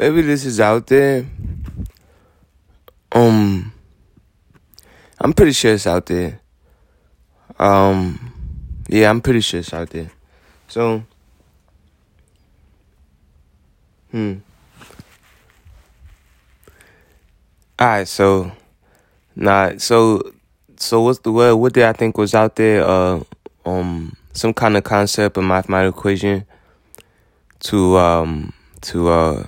maybe this is out there. Um, I'm pretty sure it's out there. Um, yeah, I'm pretty sure it's out there. So, hmm. All right, so, nah, so, so what's the word? What did I think was out there? Uh, um, some kind of concept, a mathematical equation to um to uh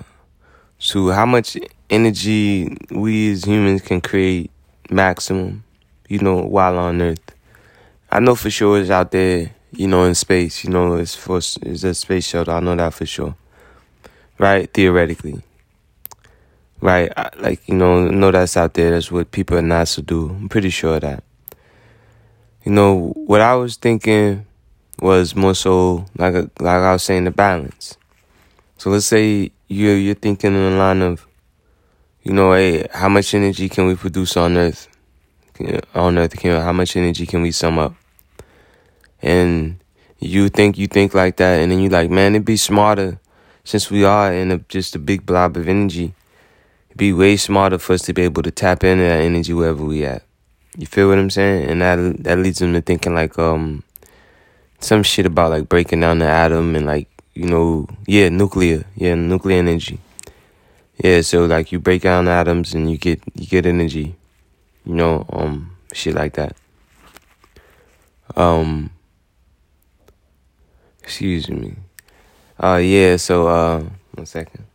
to how much energy we as humans can create maximum, you know, while on Earth. I know for sure it's out there, you know, in space. You know, it's for it's a space shuttle. I know that for sure, right? Theoretically, right? I, like you know, know that's out there. That's what people at NASA do. I'm pretty sure that. You know, what I was thinking was more so like a, like I was saying the balance. So let's say you you're thinking in the line of, you know, hey, how much energy can we produce on Earth? On Earth, can, how much energy can we sum up? And you think you think like that, and then you're like, man, it'd be smarter since we are in a, just a big blob of energy. It'd be way smarter for us to be able to tap into that energy wherever we at. You feel what I'm saying? And that that leads them to thinking like um some shit about like breaking down the atom and like you know yeah nuclear yeah nuclear energy. Yeah so like you break down atoms and you get you get energy you know um shit like that. Um excuse me. Uh yeah so uh one second.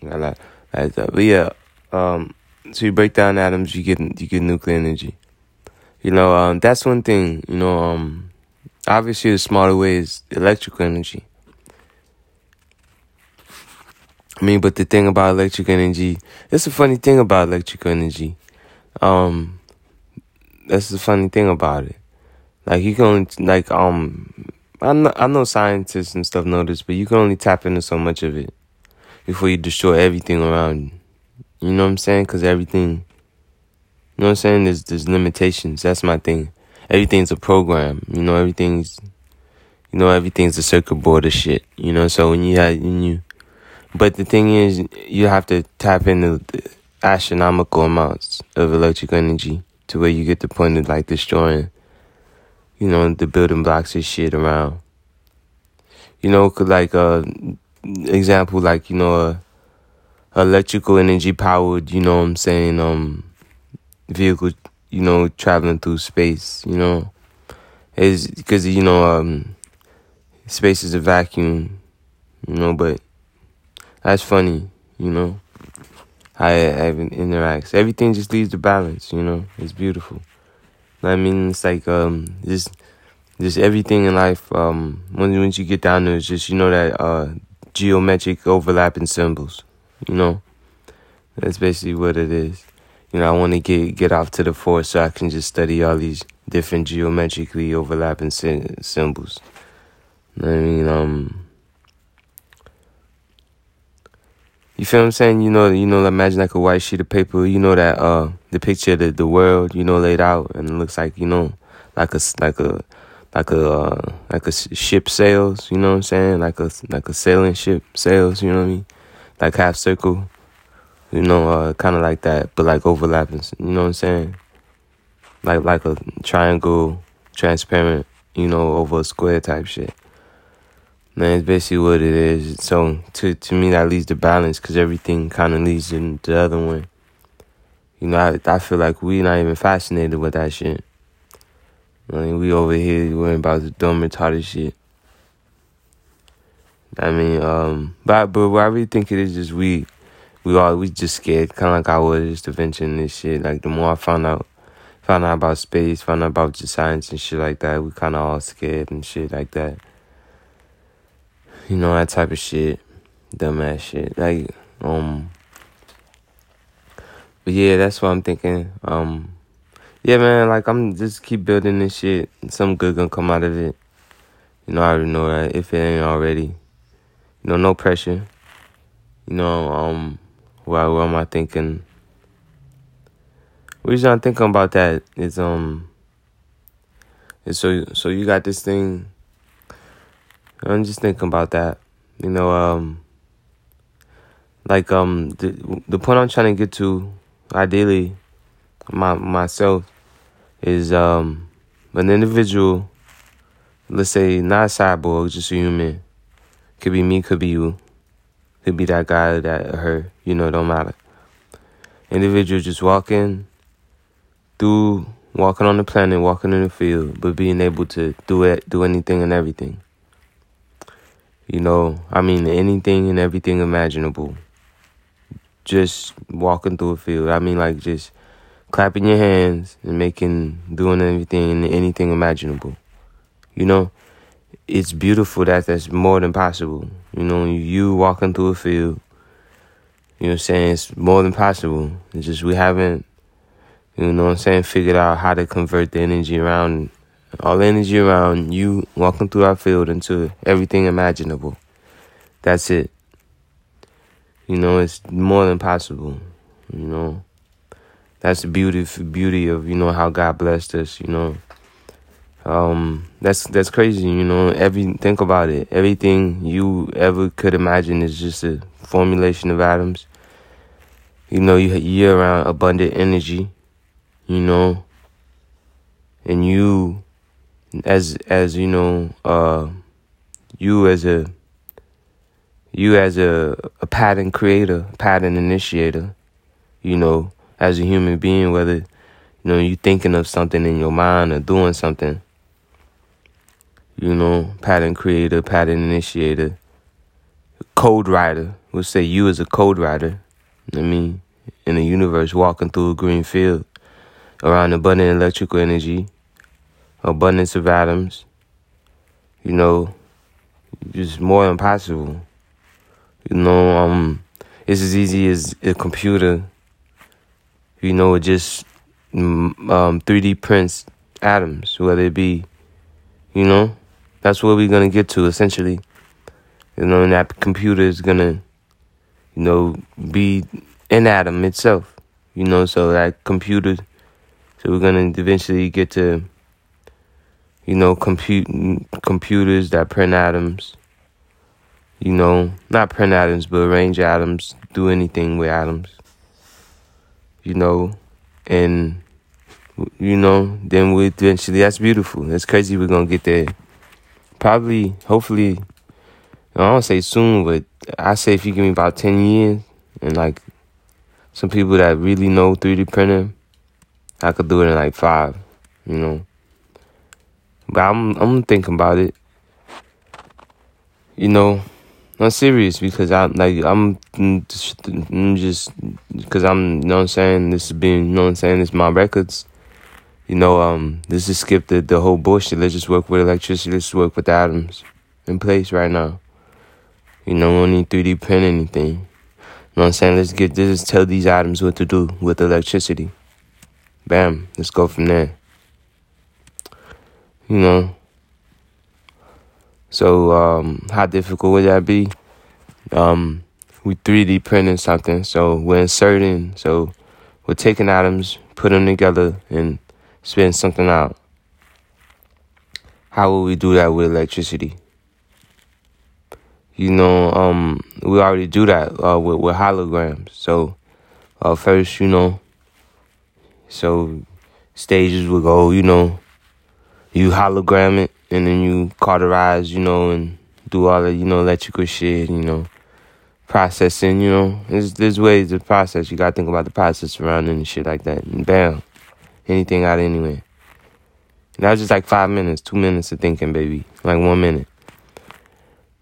But yeah um so you break down atoms you get you get nuclear energy. You know um that's one thing you know um Obviously, the smaller way is electrical energy. I mean, but the thing about electrical energy, it's a funny thing about electrical energy. Um, that's the funny thing about it. Like you can only like um, I know I know scientists and stuff know this, but you can only tap into so much of it before you destroy everything around you. You know what I'm saying? Because everything, you know what I'm saying? There's there's limitations. That's my thing everything's a program. You know, everything's you know everything's a circuit board of shit. You know, so when you have when you, but the thing is, you have to tap into astronomical amounts of electrical energy to where you get the point of like destroying, you know, the building blocks of shit around. You know, like uh, example, like you know, uh, electrical energy powered. You know, what I'm saying um, vehicle you know, traveling through space, you know, is because you know, um, space is a vacuum, you know, but that's funny, you know, how it, interacts. Everything just leaves the balance, you know. It's beautiful. I mean, it's like um, just just everything in life. Um, once once you get down there, it's just you know that uh, geometric overlapping symbols. You know, that's basically what it is you know, I want to get get off to the force so I can just study all these different geometrically overlapping sy- symbols. I mean, um, you feel what I'm saying? You know, you know, imagine like a white sheet of paper. You know that uh, the picture of the, the world, you know, laid out, and it looks like you know, like a like a like a uh, like a ship sails. You know what I'm saying? Like a like a sailing ship sails. You know what I mean? Like half circle you know, uh, kind of like that, but like overlapping. You know what I'm saying? Like like a triangle, transparent. You know, over a square type shit. Man, it's basically what it is. So to to me, that leads to balance because everything kind of leads to the other one. You know, I I feel like we not even fascinated with that shit. I mean, we over here worrying about the dumb retarded shit. I mean, um, but but what I really think it is just we we all we just scared, kind of like I was just inventing this shit. Like the more I found out, found out about space, found out about just science and shit like that, we kind of all scared and shit like that. You know that type of shit, dumbass shit. Like um, but yeah, that's what I'm thinking. Um, yeah, man, like I'm just keep building this shit. Some good gonna come out of it. You know, I already know that if it ain't already. You know, no pressure. You know, um why what am I thinking? Reason I'm thinking about that is um is so so you got this thing I'm just thinking about that. You know, um like um the the point I'm trying to get to, ideally, my myself, is um an individual. Let's say not a cyborg, just a human. Could be me, could be you, could be that guy, that her. You know, don't matter. Individual just walking through, walking on the planet, walking in the field, but being able to do it, do anything and everything. You know, I mean anything and everything imaginable just walking through a field. I mean, like just clapping your hands and making, doing everything and anything imaginable. You know, it's beautiful that that's more than possible. You know, you walking through a field, you know what I'm saying? It's more than possible. It's just we haven't, you know what I'm saying, figured out how to convert the energy around, all the energy around you walking through our field into everything imaginable. That's it. You know, it's more than possible. You know, that's the beauty beauty of you know how God blessed us. You know, um, that's that's crazy. You know, every think about it. Everything you ever could imagine is just a formulation of atoms. You know, you you're around abundant energy. You know, and you, as as you know, uh, you as a you as a, a pattern creator, pattern initiator, you know, as a human being, whether you know you thinking of something in your mind or doing something, you know, pattern creator, pattern initiator, code writer. We'll say you as a code writer. I mean, in the universe, walking through a green field around abundant electrical energy, abundance of atoms. You know, just more impossible. You know, um, it's as easy as a computer. You know, it just mm, um, 3D prints atoms, whether it be, you know, that's where we're gonna get to essentially. You know, and that computer is gonna, you know, be an atom itself. You know, so that computer, so we're gonna eventually get to, you know, compute computers that print atoms you know, not print atoms, but arrange atoms, do anything with atoms, you know, and, you know, then we eventually, that's beautiful. That's crazy we're to get there. Probably, hopefully, I don't say soon, but I say if you give me about 10 years and like some people that really know 3D printing, I could do it in like five, you know. But I'm I'm thinking about it. You know, I'm serious because I'm like I'm just because I'm you know what I'm saying this is being you know what I'm saying this is my records. You know, um, this is skip the the whole bullshit. Let's just work with electricity. Let's work with atoms in place right now. You know, we don't need 3D print anything. You know what I'm saying? Let's get this. Tell these atoms what to do with electricity. Bam. Let's go from there. You know. So, um, how difficult would that be? Um, we 3D printing something, so we're inserting, so we're taking atoms, put them together, and spitting something out. How will we do that with electricity? You know, um, we already do that uh, with, with holograms. So, uh, first, you know, so stages will go, you know, you hologram it, and then you cauterize, you know, and do all the, you know, electrical shit, you know, processing, you know. There's, there's ways to process. You gotta think about the process around and shit like that. And bam, anything out anywhere. And that was just like five minutes, two minutes of thinking, baby. Like one minute.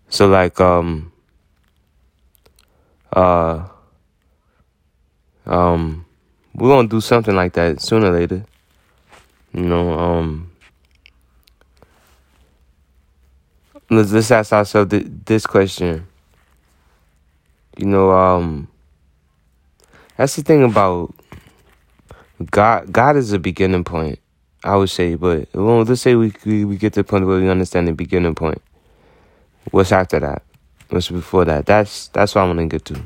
So like, um, uh, um, we're gonna do something like that sooner or later. You know, um, let's let's ask ourselves this question. You know, um, that's the thing about God. God is a beginning point, I would say. But well, let's say we, we we get to the point where we understand the beginning point. What's after that? What's before that? That's that's what I want to get to.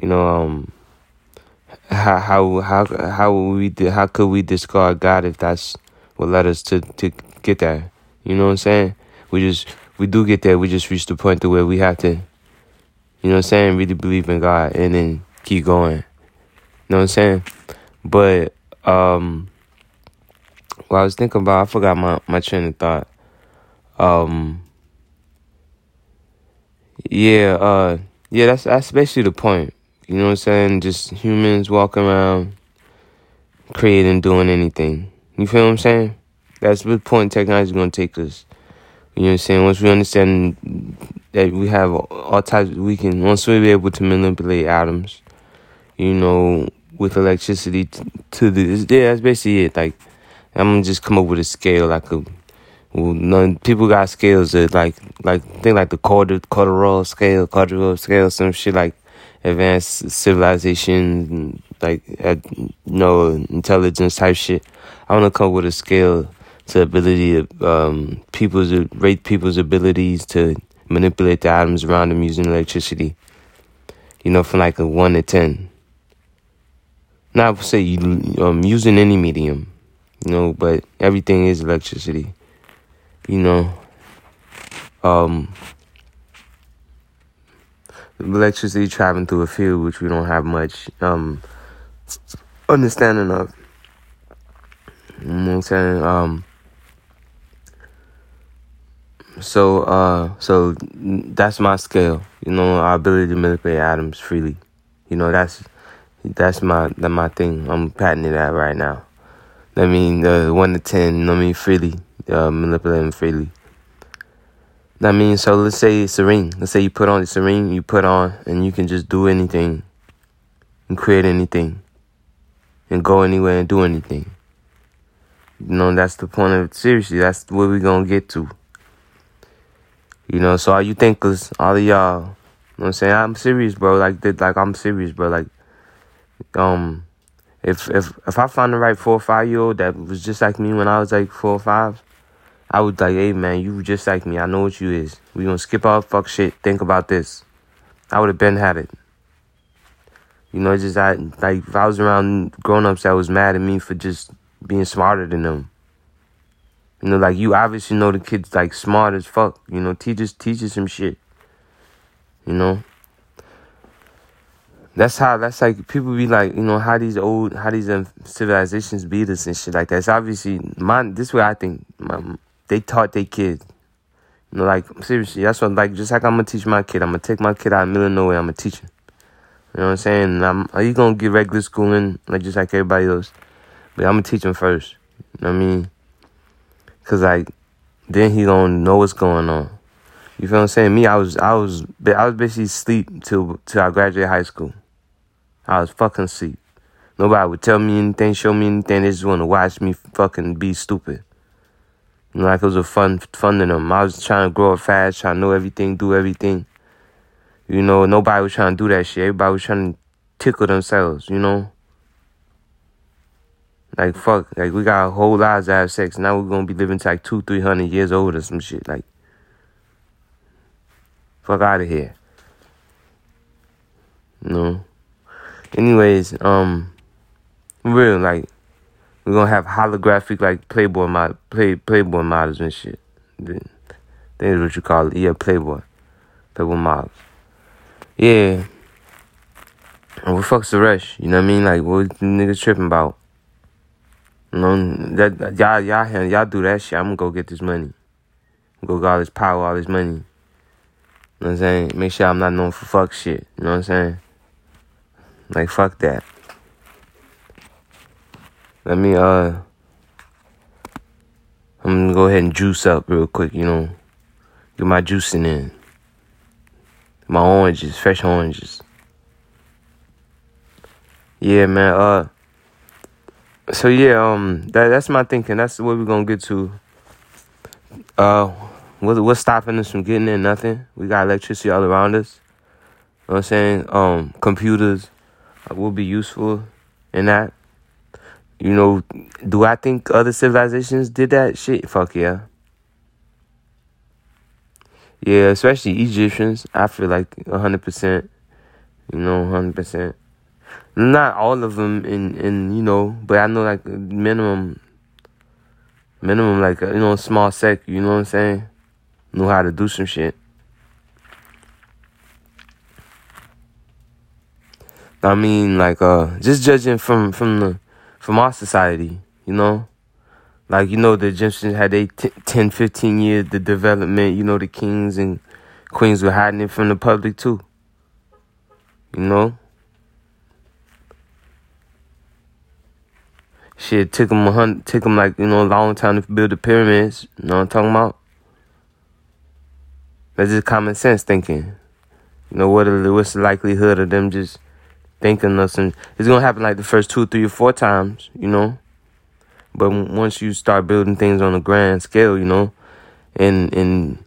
You know, um, how how how how we how could we discard God if that's what led us to to get there? You know what I'm saying? We just we do get there, we just reach the point to where we have to, You know what I'm saying? Really believe in God and then keep going. You know what I'm saying? But um what I was thinking about, I forgot my, my train of thought. Um Yeah, uh yeah, that's that's basically the point. You know what I'm saying? Just humans walking around creating, doing anything. You feel what I'm saying? That's the point technology is gonna take us. You know what I'm saying? Once we understand that we have all types, we can once we be able to manipulate atoms, you know, with electricity to, to the yeah, that's basically it. Like I'm gonna just come up with a scale like a well, none people got scales that like like think like the quarter quarter scale, quarter scale, some shit like advanced civilization, like you know intelligence type shit. I want to come up with a scale to ability of um, people's rate people's abilities to manipulate the atoms around them using electricity. You know, from like a one to ten. Not say um using any medium, you know, but everything is electricity. You know, um, electricity traveling through a field which we don't have much um understanding of. You know what I'm saying? Um, so, uh, so that's my scale. You know, our ability to manipulate atoms freely. You know, that's that's my that my thing. I'm patenting that right now. I mean, uh, one to ten. I mean, freely uh, manipulating freely. I mean, so let's say it's ring. Let's say you put on a ring. You put on, and you can just do anything, and create anything, and go anywhere and do anything. You know, that's the point of it. Seriously, that's where we're gonna get to. You know, so all you thinkers, all of y'all, you know what I'm saying? I'm serious, bro. Like, like I'm serious, bro. Like, um, if if if I find the right four or five year old that was just like me when I was like four or five, I would like, hey man, you just like me. I know what you is. We gonna skip all fuck shit. Think about this. I would have been had it. You know, just I like if I was around grown ups that was mad at me for just being smarter than them. You know, like you obviously know the kid's like smart as fuck. You know, teachers teaches some shit. You know. That's how. That's like people be like, you know, how these old, how these um, civilizations beat us and shit like that. It's obviously my. This way I think my, they taught their kids. You know, like seriously, that's what like just like I'm gonna teach my kid. I'm gonna take my kid out of middle of nowhere. I'm gonna teach him. You know what I'm saying? I'm, are you gonna get regular schooling like just like everybody else? But I'm gonna teach him first. You know what I mean? Cause like then he gonna know what's going on. You feel what I'm saying? Me, I was I was I was basically asleep till till I graduated high school. I was fucking asleep. Nobody would tell me anything, show me anything. They just want to watch me fucking be stupid. Like it was a fun fun to them. I was trying to grow up fast, trying to know everything, do everything. You know, nobody was trying to do that shit. Everybody was trying to tickle themselves, you know? Like fuck, like we got a whole lives to have sex. Now we're gonna be living to like two, three hundred years old or some shit. Like, fuck out of here. You know. Anyways, um, real like we're gonna have holographic like Playboy mod, play Playboy models and shit. That is what you call it. Yeah, Playboy, Playboy models. Yeah. And what fuck's the rush? You know what I mean? Like what niggas tripping about? You know, that y'all y'all y'all do that shit. I'm gonna go get this money. Go get all this power, all this money. You know what I'm saying? Make sure I'm not known for fuck shit. You know what I'm saying? Like fuck that. Let me uh I'm gonna go ahead and juice up real quick, you know. Get my juicing in. My oranges, fresh oranges. Yeah, man, uh so yeah, um, that that's my thinking. That's what we're gonna get to. Uh, what, what's stopping us from getting in? Nothing. We got electricity all around us. You know what I'm saying? Um, computers will be useful in that. You know, do I think other civilizations did that shit? Fuck yeah. Yeah, especially Egyptians. I feel like 100%. You know, 100%. Not all of them, in in you know, but I know like minimum, minimum like you know, small sec, You know what I'm saying? Know how to do some shit. I mean, like, uh, just judging from from the from our society, you know, like you know the Egyptians had a t- 10, 15 years the development. You know, the kings and queens were hiding it from the public too. You know. Shit took them a hundred, took them like you know a long time to build the pyramids. You know what I'm talking about? That's just common sense thinking. You know what? What's the likelihood of them just thinking of some? It's gonna happen like the first two, three, or four times. You know. But once you start building things on a grand scale, you know, and and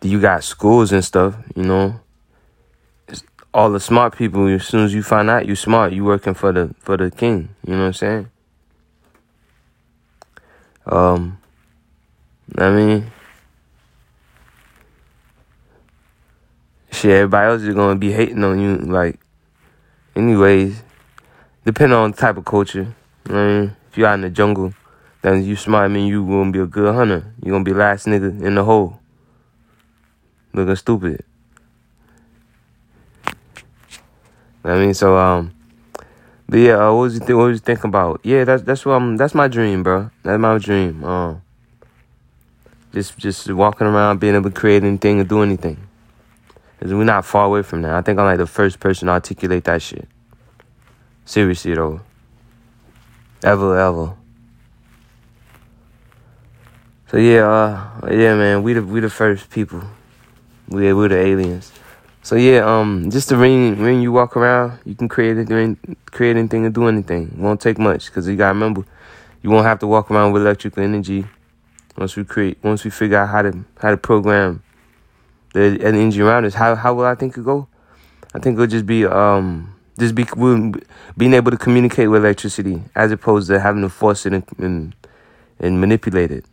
you got schools and stuff, you know, all the smart people. As soon as you find out you're smart, you working for the for the king. You know what I'm saying? Um, I mean, shit, everybody else is gonna be hating on you. Like, anyways, depending on the type of culture. You know I mean, if you're out in the jungle, then you smart. I mean, you gonna be a good hunter. You gonna be last nigga in the hole, looking stupid. I mean, so um, but yeah, uh, what was you think? What was you thinking about? Yeah, that's that's what I'm. That's my dream, bro. That's my dream. Um, just just walking around, being able to create anything and do anything. Cause we're not far away from that. I think I'm like the first person to articulate that shit. Seriously though. Ever, ever. So yeah, uh, yeah, man, we the we the first people. We we the aliens. So yeah, um, just the ring ring you walk around, you can create anything, create anything and do anything. It won't take much because you gotta remember, you won't have to walk around with electrical energy. Once we create, once we figure out how to how to program the energy around us, how how will I think it go? I think it'll just be um just be being able to communicate with electricity as opposed to having to force it and and, and manipulate it.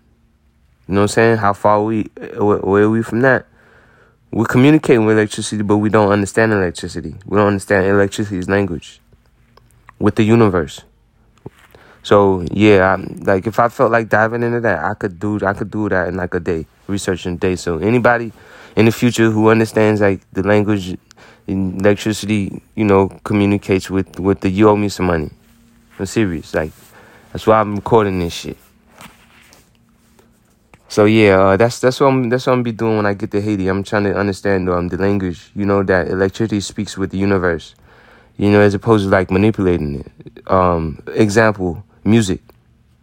You know what I'm saying? How far we where are we from that? We're communicating with electricity, but we don't understand electricity. We don't understand electricity's language with the universe. So yeah, I, like if I felt like diving into that, I could do I could do that in like a day, researching a day. So anybody in the future who understands like the language electricity, you know, communicates with with the you owe me some money. I'm serious. Like that's why I'm recording this shit. So yeah, uh, that's that's what I'm that's what I'm be doing when I get to Haiti. I'm trying to understand um, the language. You know that electricity speaks with the universe. You know, as opposed to like manipulating it. Um, example, music.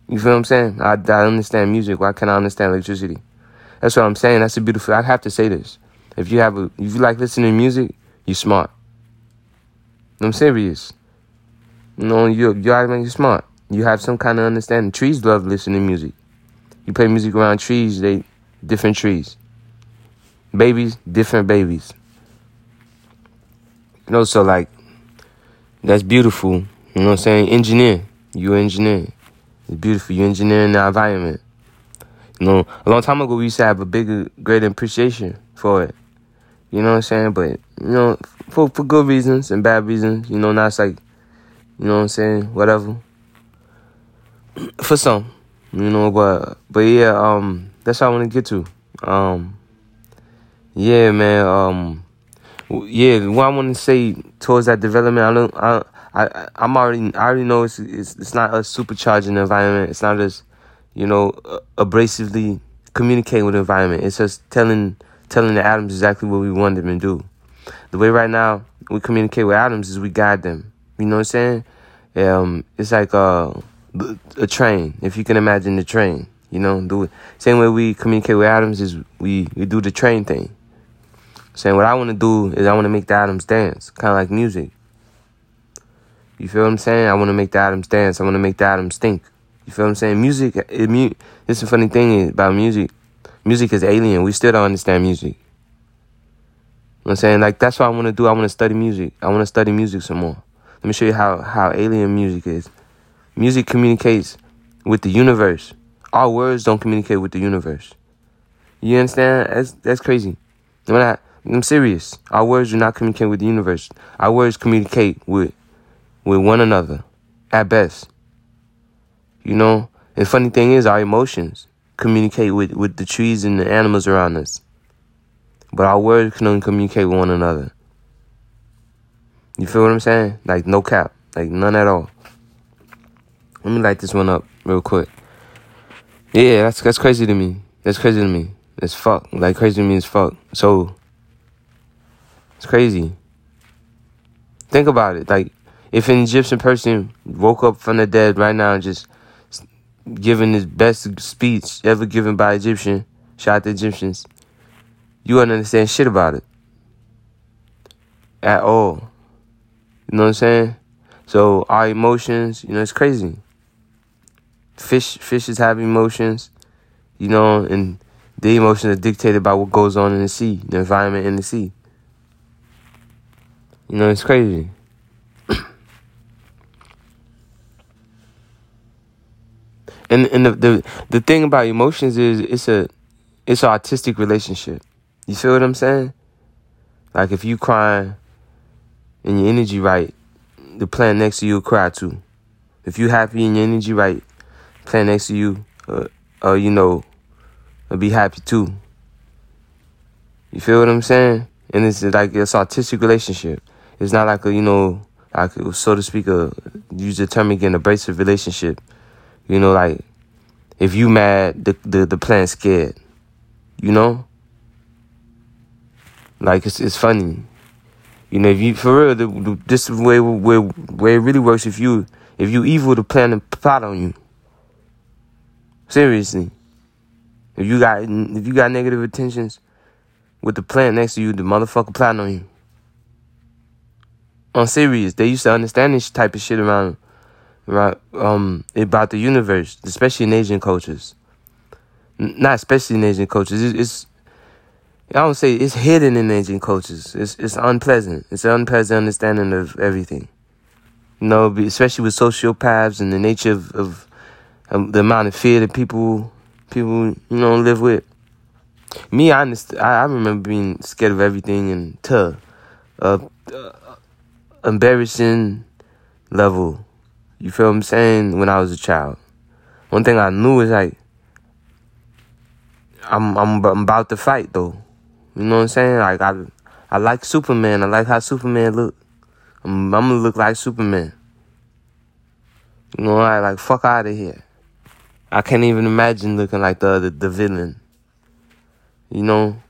You feel what I'm saying? I, I understand music. Why can't I understand electricity? That's what I'm saying. That's a beautiful. I have to say this. If you have a, if you like listening to music, you're smart. I'm serious. You know, you you act like you're smart. You have some kind of understanding. Trees love listening to music. You play music around trees, they different trees. Babies, different babies. You know, so like that's beautiful. You know what I'm saying? Engineer. You engineer. It's beautiful. You engineering the environment. You know, a long time ago we used to have a bigger, greater appreciation for it. You know what I'm saying? But you know, for for good reasons and bad reasons. You know, not it's like, you know what I'm saying? Whatever. For some. You know, but but yeah, um, that's what I want to get to. Um, yeah, man. Um, yeah, what I want to say towards that development, I don't, I, I, I'm already, I already know it's, it's, it's not a supercharging environment. It's not just, you know, abrasively communicating with the environment. It's just telling, telling the atoms exactly what we want them to do. The way right now we communicate with atoms is we guide them. You know what I'm saying? Um, it's like, uh, a train. If you can imagine the train, you know, do it. Same way we communicate with atoms is we, we do the train thing. Saying what I want to do is I want to make the atoms dance, kind of like music. You feel what I'm saying? I want to make the atoms dance. I want to make the atoms think. You feel what I'm saying? Music, it, mu- this is the funny thing about music. Music is alien. We still don't understand music. You know I'm saying? Like, that's what I want to do. I want to study music. I want to study music some more. Let me show you how, how alien music is. Music communicates with the universe. Our words don't communicate with the universe. You understand? That's that's crazy. I'm. I'm serious. Our words do not communicate with the universe. Our words communicate with with one another, at best. You know. The funny thing is, our emotions communicate with with the trees and the animals around us. But our words can only communicate with one another. You feel what I'm saying? Like no cap, like none at all. Let me light this one up real quick. Yeah, that's that's crazy to me. That's crazy to me. It's fuck. Like crazy to me is fuck. So it's crazy. Think about it. Like if an Egyptian person woke up from the dead right now and just giving his best speech ever given by Egyptian, shout out the Egyptians, you wouldn't understand shit about it. At all. You know what I'm saying? So our emotions, you know, it's crazy. Fish fishes have emotions, you know, and the emotions are dictated by what goes on in the sea, the environment in the sea. You know, it's crazy. And and the, the the thing about emotions is it's a it's an artistic relationship. You feel what I'm saying? Like if you crying and your energy right, the plant next to you will cry too. If you happy and your energy right, plant next to you, uh, uh you know, will be happy too. You feel what I'm saying? And it's like it's artistic relationship. It's not like a you know, like so to speak, a use the term again, abrasive relationship. You know, like if you mad, the the the plant's scared. You know, like it's it's funny. You know, if you for real, the, the, this is where where where it really works. If you if you evil, the plant and plot on you. Seriously, if you got if you got negative intentions with the plant next to you, the motherfucker plotting on you. On serious, they used to understand this type of shit around right? Um, about the universe, especially in Asian cultures. N- not especially in Asian cultures. It's, it's I don't say it's hidden in Asian cultures. It's it's unpleasant. It's an unpleasant understanding of everything. You know, especially with sociopaths and the nature of, of um, the amount of fear that people people you know live with. Me, I I, I remember being scared of everything and to uh, uh, embarrassing level you feel what I'm saying? When I was a child, one thing I knew is like I'm I'm I'm about to fight though. You know what I'm saying? Like I I like Superman. I like how Superman look. I'm, I'm gonna look like Superman. You know, I like fuck out of here. I can't even imagine looking like the the, the villain. You know.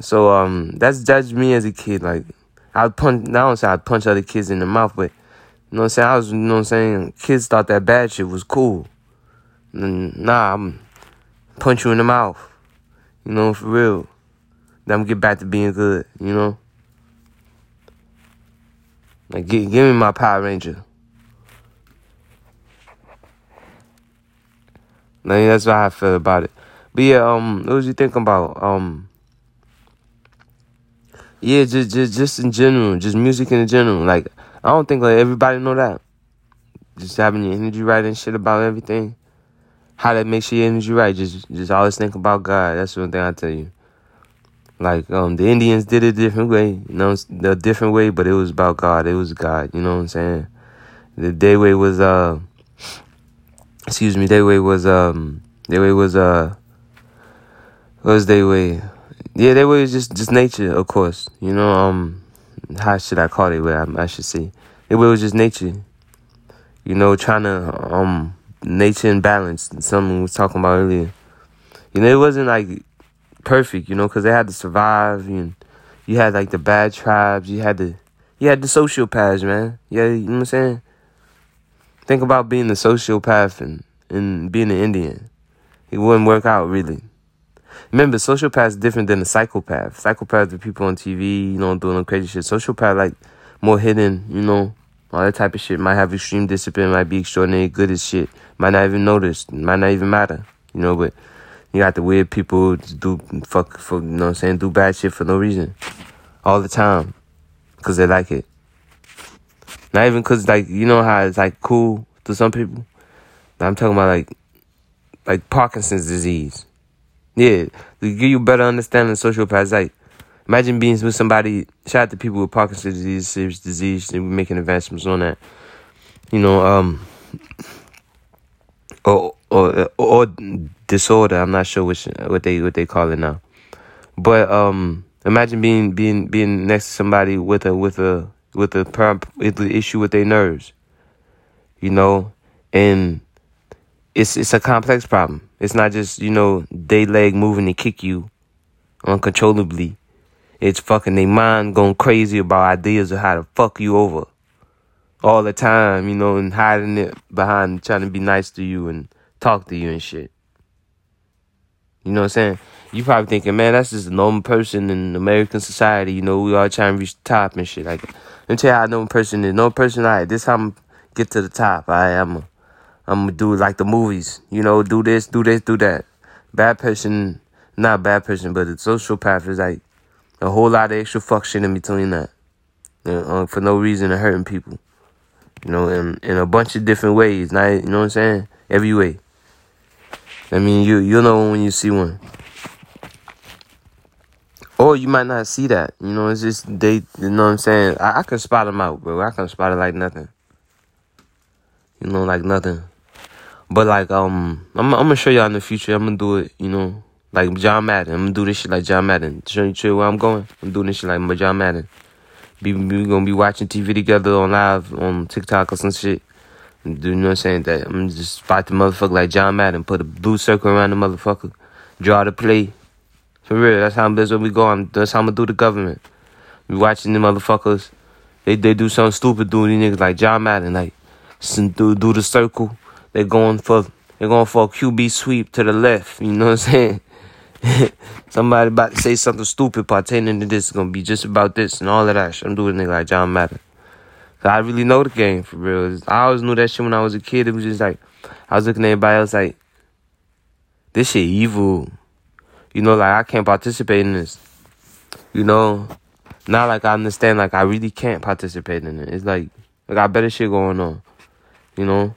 So um, that's judged me as a kid. Like I'd punch. I don't say I'd punch other kids in the mouth, but you know what I'm saying? I was, you know what I'm saying? Kids thought that bad shit was cool. Nah, I'm punch you in the mouth. You know, for real. Then I'm get back to being good, you know? Like, give, give me my Power Ranger. Like, that's how I feel about it. But yeah, um, what was you thinking about? Um, yeah, just, just, just in general, just music in general. Like, I don't think like everybody know that. Just having your energy right and shit about everything. How that makes your energy right. Just just always think about God. That's one thing I tell you. Like um the Indians did it a different way, you know, the different way, but it was about God. It was God, you know what I'm saying? The day way was uh excuse me, day way was um day way was uh what was day way? Yeah, day way was just just nature, of course. You know, um how should I call it? What I, should say, it was just nature. You know, trying to um nature and balance. Something we was talking about earlier. You know, it wasn't like perfect. You know, because they had to survive. And you had like the bad tribes. You had the you had the sociopaths, man. Yeah, you know what I'm saying. Think about being a sociopath and and being an Indian. It wouldn't work out really. Remember, sociopath is different than a psychopath. Psychopaths are people on TV, you know, doing crazy shit. Sociopath, like, more hidden, you know, all that type of shit. Might have extreme discipline, might be extraordinary good as shit. Might not even notice, might not even matter, you know, but you got the weird people do fuck, for, you know what I'm saying, do bad shit for no reason. All the time. Because they like it. Not even because, like, you know how it's, like, cool to some people? I'm talking about, like, like Parkinson's disease. Yeah, to give you a better understanding of sociopaths, like imagine being with somebody. Shout out to people with Parkinson's disease, serious disease, and we're making advancements on that. You know, um, or or or disorder. I'm not sure which what they what they call it now, but um, Imagine being being being next to somebody with a with a with a with the issue with their nerves. You know, and it's it's a complex problem. It's not just you know they leg moving to kick you uncontrollably. It's fucking their mind going crazy about ideas of how to fuck you over all the time, you know, and hiding it behind trying to be nice to you and talk to you and shit. You know what I'm saying? You probably thinking, man, that's just a normal person in American society. You know, we all trying to reach the top and shit. Like, let me tell you how a normal person is. No person, all right, this how I'm get to the top. I am. I'm gonna do like the movies. You know, do this, do this, do that. Bad person, not bad person, but a sociopath is like a whole lot of extra fuck shit in between that, uh, for no reason of hurting people. You know, in in a bunch of different ways. Not, you know what I'm saying? Every way. I mean, you you know when you see one. Or you might not see that. You know, it's just they. You know what I'm saying? I, I can spot them out, bro. I can spot it like nothing. You know, like nothing. But like, um, I'm I'm gonna show y'all in the future. I'm gonna do it. You know, like John Madden. I'm gonna do this shit like John Madden. Show you where I'm going. I'm doing this shit like John Madden. Be we gonna be watching TV together on live on TikTok or some shit. Do you know what I'm saying? That I'm just spot the motherfucker like John Madden, put a blue circle around the motherfucker, draw the play. For real, that's how that's what we go. That's how I'm gonna do the government. We watching the motherfuckers. They they do something stupid, doing these niggas like John Madden, like do do the circle. They're going for they're going for a QB sweep to the left. You know what I'm saying? Somebody about to say something stupid pertaining to this. is gonna be just about this and all of that. I'm doing it like John Madden. Cause I really know the game for real. I always knew that shit when I was a kid. It was just like I was looking at everybody else like this shit evil. You know, like I can't participate in this. You know, not like I understand. Like I really can't participate in it. It's like I got better shit going on. You know?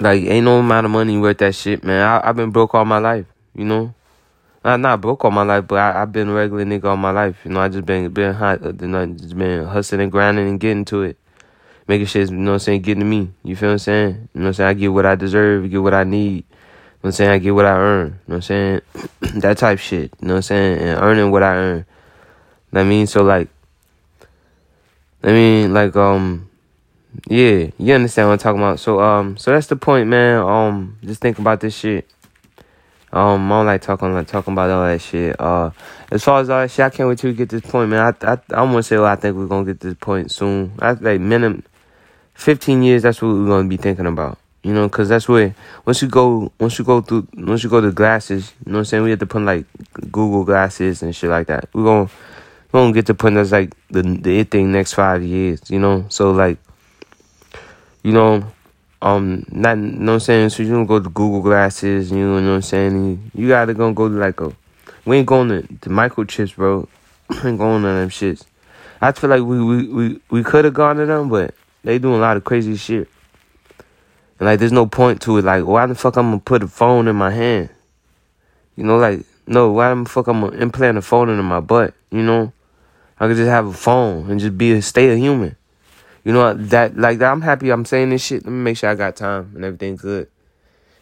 Like, ain't no amount of money worth that shit, man. I, I've been broke all my life, you know? I'm not broke all my life, but I, I've been a regular nigga all my life. You know, I just been been hot, uh, you know, just been hustling and grinding and getting to it. Making shit, you know what I'm saying, getting to me. You feel what I'm saying? You know what I'm saying? I get what I deserve, get what I need. You know I'm saying? I get what I earn. You know what I'm saying? that type shit. You know what I'm saying? And earning what I earn. I mean? So like I mean, like, um, yeah, you understand what I'm talking about. So, um, so that's the point, man. Um, just think about this shit. Um, I don't like talking like talking about all that shit. Uh, as far as all that shit, I can't wait we get this point, man. I I I want to say, well, I think we're gonna get this point soon. I like minimum fifteen years. That's what we're gonna be thinking about. You know, cause that's where once you go, once you go through, once you go to glasses, you know what I'm saying. We have to put like Google glasses and shit like that. We're gonna we don't get to put that's like the the thing next five years, you know. So like, you know, um, not you know I'm saying. So you don't go to Google glasses, you know what I'm saying. You gotta go go to like a. We ain't going to the microchips, bro. we ain't going to them shits. I feel like we we we, we could have gone to them, but they doing a lot of crazy shit. And like, there's no point to it. Like, why the fuck I'm gonna put a phone in my hand? You know, like, no, why the fuck I'm gonna implant a phone into my butt? You know, I could just have a phone and just be a stay a human. You know that like that. I'm happy. I'm saying this shit. Let me make sure I got time and everything good.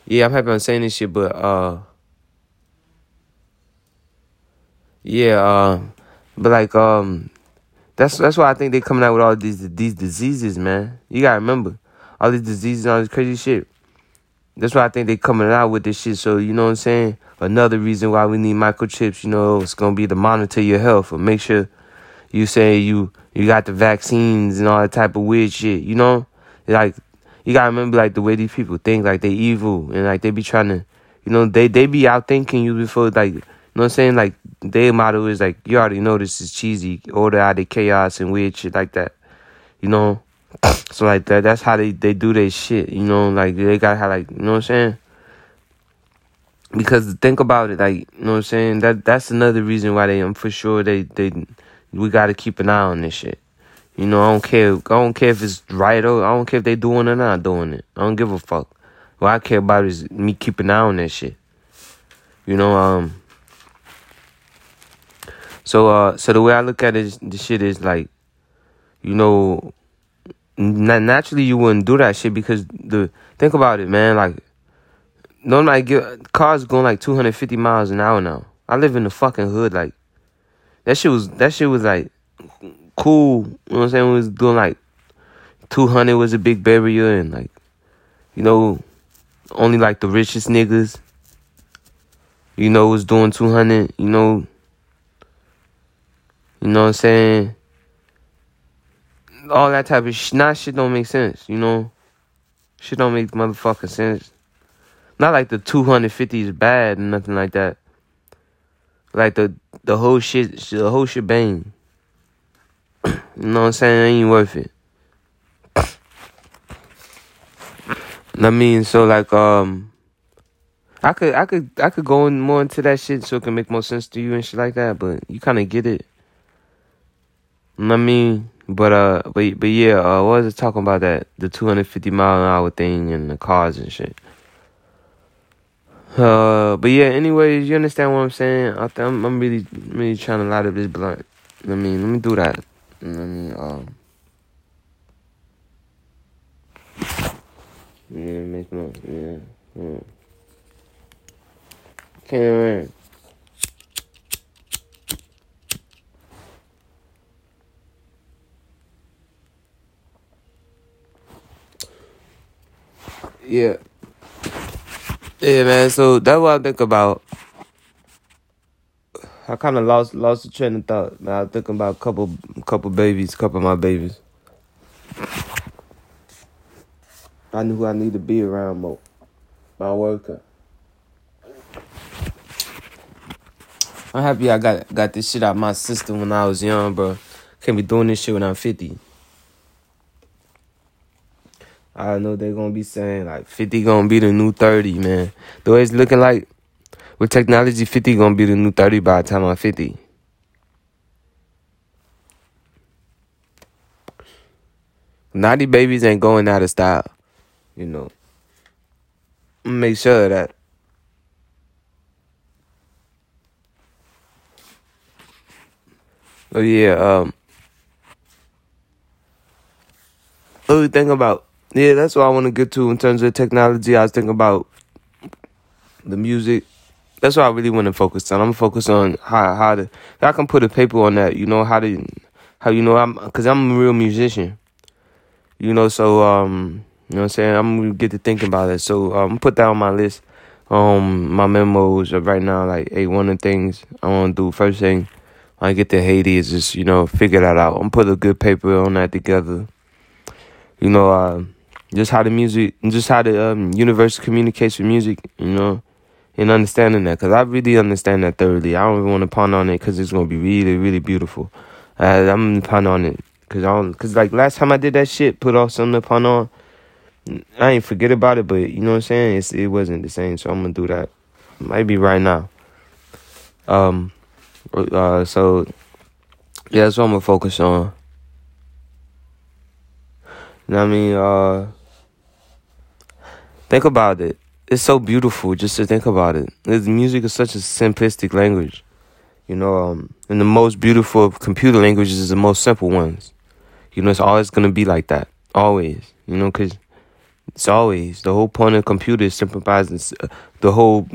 Yeah, I'm happy. I'm saying this shit, but uh, yeah, uh, but like um, that's that's why I think they coming out with all these these diseases, man. You gotta remember all these diseases, all this crazy shit. That's why I think they coming out with this shit. So you know what I'm saying. Another reason why we need microchips, you know, it's gonna be to monitor your health or make sure you say you you got the vaccines and all that type of weird shit, you know? Like you gotta remember like the way these people think, like they evil and like they be trying to you know, they they be out thinking you before like you know what I'm saying? Like their motto is like you already know this is cheesy, order out of chaos and weird shit like that. You know? So like that that's how they, they do their shit, you know, like they gotta have like you know what I'm saying? Because think about it, like, you know what I'm saying? That that's another reason why they I'm for sure they they we got to keep an eye on this shit. You know, I don't care. I don't care if it's right or I don't care if they doing it or not doing it. I don't give a fuck. What I care about is me keeping an eye on that shit. You know, um. So, uh, so the way I look at it, the shit is like, you know, naturally you wouldn't do that shit because the think about it, man. Like, don't like get cars going like two hundred fifty miles an hour now. I live in the fucking hood. Like that shit was that shit was like cool. You know what I'm saying? We was doing like two hundred was a big barrier and like you know only like the richest niggas you know was doing two hundred. You know. You know what I'm saying? All that type of shit. Not shit don't make sense. You know. Shit don't make motherfucking sense. Not like the 250 is bad and nothing like that. Like the the whole shit, the whole shit bang. you know what I'm saying? It ain't worth it. I mean, so like, um, I could, I could, I could go in more into that shit so it can make more sense to you and shit like that. But you kind of get it. I mean, but uh, but but yeah, uh, what was it talking about that the 250 mile an hour thing and the cars and shit. Uh, but yeah. Anyways, you understand what I'm saying? I th- I'm, I'm really, really trying to light up this blunt. I mean, let me do that. I mean, um. Yeah, make no, yeah, yeah. Can't Yeah. Yeah, man. So that's what I think about. I kind of lost lost the train of thought. Man, I'm thinking about a couple couple babies, couple of my babies. I knew who I need to be around more. My worker. I'm happy I got got this shit out my system when I was young, bro. Can't be doing this shit when I'm 50. I know they're gonna be saying like 50 gonna be the new 30, man. The way it's looking like with technology, 50 gonna be the new 30 by the time I'm 50. Naughty babies ain't going out of style, you know. Make sure of that. Oh yeah, um What do you thing about yeah, that's what I want to get to in terms of technology. I was thinking about the music. That's what I really want to focus on. I'm focused on how how to I can put a paper on that. You know how to how you know I'm because I'm a real musician. You know, so um, you know what I'm saying. I'm gonna get to thinking about it. So I'm um, put that on my list. Um, my memos right now, like, hey, one of the things I want to do first thing I get to Haiti is just you know figure that out. I'm put a good paper on that together. You know, uh, just how the music, just how the um, universe communicates with music, you know, and understanding that. Because I really understand that thoroughly. I don't even want to ponder on it because it's going to be really, really beautiful. Uh, I'm going to ponder on it. Because I don't, cause like last time I did that shit, put off something to ponder on, I ain't forget about it, but you know what I'm saying? It's, it wasn't the same, so I'm going to do that. Might be right now. Um, uh, so, yeah, that's what I'm going to focus on. You know what I mean? Uh, Think about it. It's so beautiful just to think about it. The music is such a simplistic language. You know, um, and the most beautiful computer languages is the most simple ones. You know, it's always going to be like that. Always. You know, because it's always. The whole point of computers simplifies uh, the whole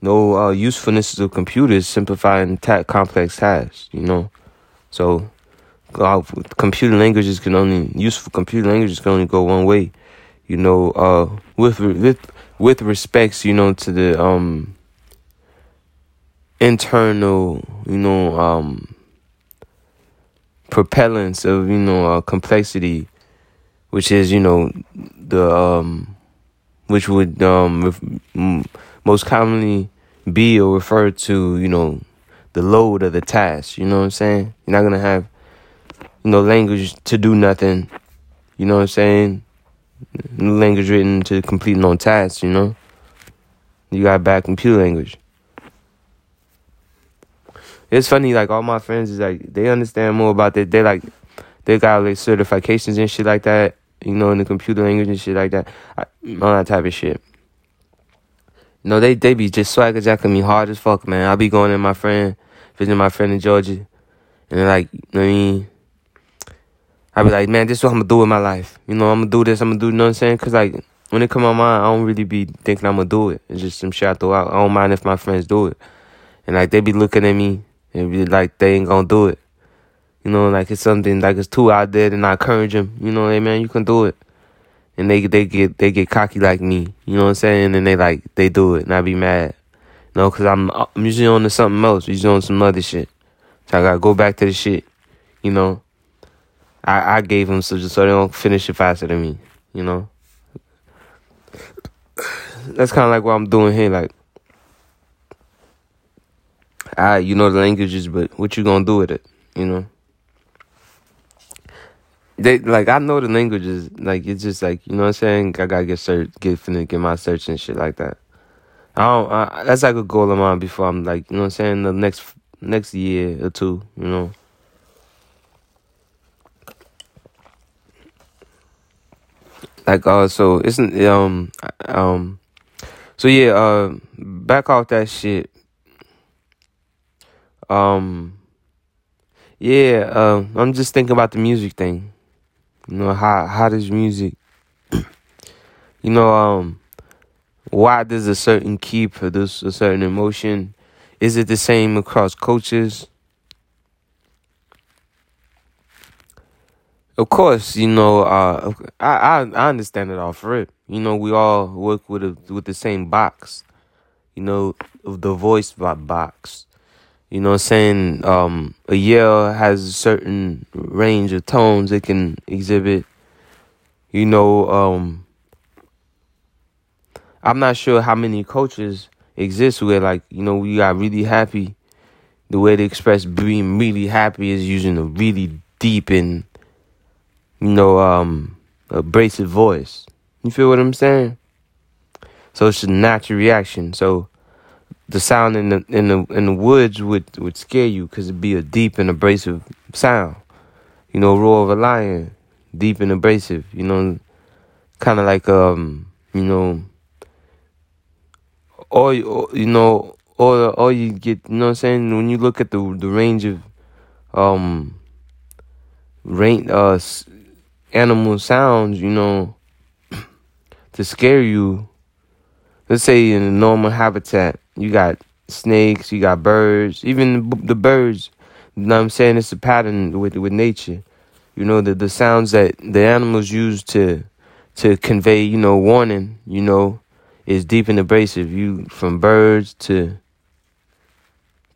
no uh, usefulness of computers simplifying ta- complex tasks, you know. So, uh, computer languages can only, useful computer languages can only go one way you know, uh, with with with respects, you know, to the um internal, you know, um propellants of you know uh, complexity, which is you know the um which would um most commonly be or refer to you know the load of the task. You know what I'm saying? You're not gonna have you know language to do nothing. You know what I'm saying? New language written to complete known tasks, you know? You got bad computer language. It's funny, like all my friends is like they understand more about that. They like they got like certifications and shit like that, you know, in the computer language and shit like that. I, all that type of shit. Know, they they be just swagger jacking me hard as fuck, man. I be going in my friend, visiting my friend in Georgia, and they're like, you know what I mean? I be like, man, this is what I'm gonna do with my life. You know, I'm gonna do this. I'm gonna do. You know what I'm saying? Cause like when it come on my mind, I don't really be thinking I'm gonna do it. It's just some shit I throw out. I don't mind if my friends do it. and like they be looking at me and be like they ain't gonna do it. You know, like it's something like it's too out there, and I encourage them. You know, hey man, you can do it. And they they get they get cocky like me. You know what I'm saying? And they like they do it, and I be mad. You know, cause I'm I'm usually on to something else. Usually on some other shit. So I gotta go back to the shit. You know. I I gave them so just so they don't finish it faster than me. You know. That's kind of like what I'm doing here. Like, I you know the languages, but what you gonna do with it? You know. They like I know the languages. Like it's just like you know what I'm saying. I gotta get search, get finna get my search and shit like that. I don't. I, that's like a goal of mine before I'm like you know what I'm saying. The next next year or two, you know. Like uh, so it's um um, so yeah uh, back off that shit. Um, yeah, uh, I'm just thinking about the music thing. You know, how how does music you know, um why does a certain key produce a certain emotion? Is it the same across cultures? Of course, you know, uh, I, I I understand it all for it. You know, we all work with a, with the same box. You know, of the voice box. You know, saying um, a yell has a certain range of tones it can exhibit. You know, um, I'm not sure how many cultures exist where, like, you know, we got really happy. The way to express being really happy is using a really deep and, you know, um, abrasive voice. You feel what I'm saying? So it's a natural reaction. So the sound in the in the in the woods would would scare you because it'd be a deep and abrasive sound. You know, roar of a lion, deep and abrasive. You know, kind of like um, you know, or you know, or or you get, you know, what I'm saying when you look at the the range of um, range uh animal sounds, you know, to scare you. Let's say in a normal habitat you got snakes, you got birds, even the birds. You know I'm saying? It's a pattern with with nature. You know the the sounds that the animals use to to convey, you know, warning. You know, is deep and abrasive. You from birds to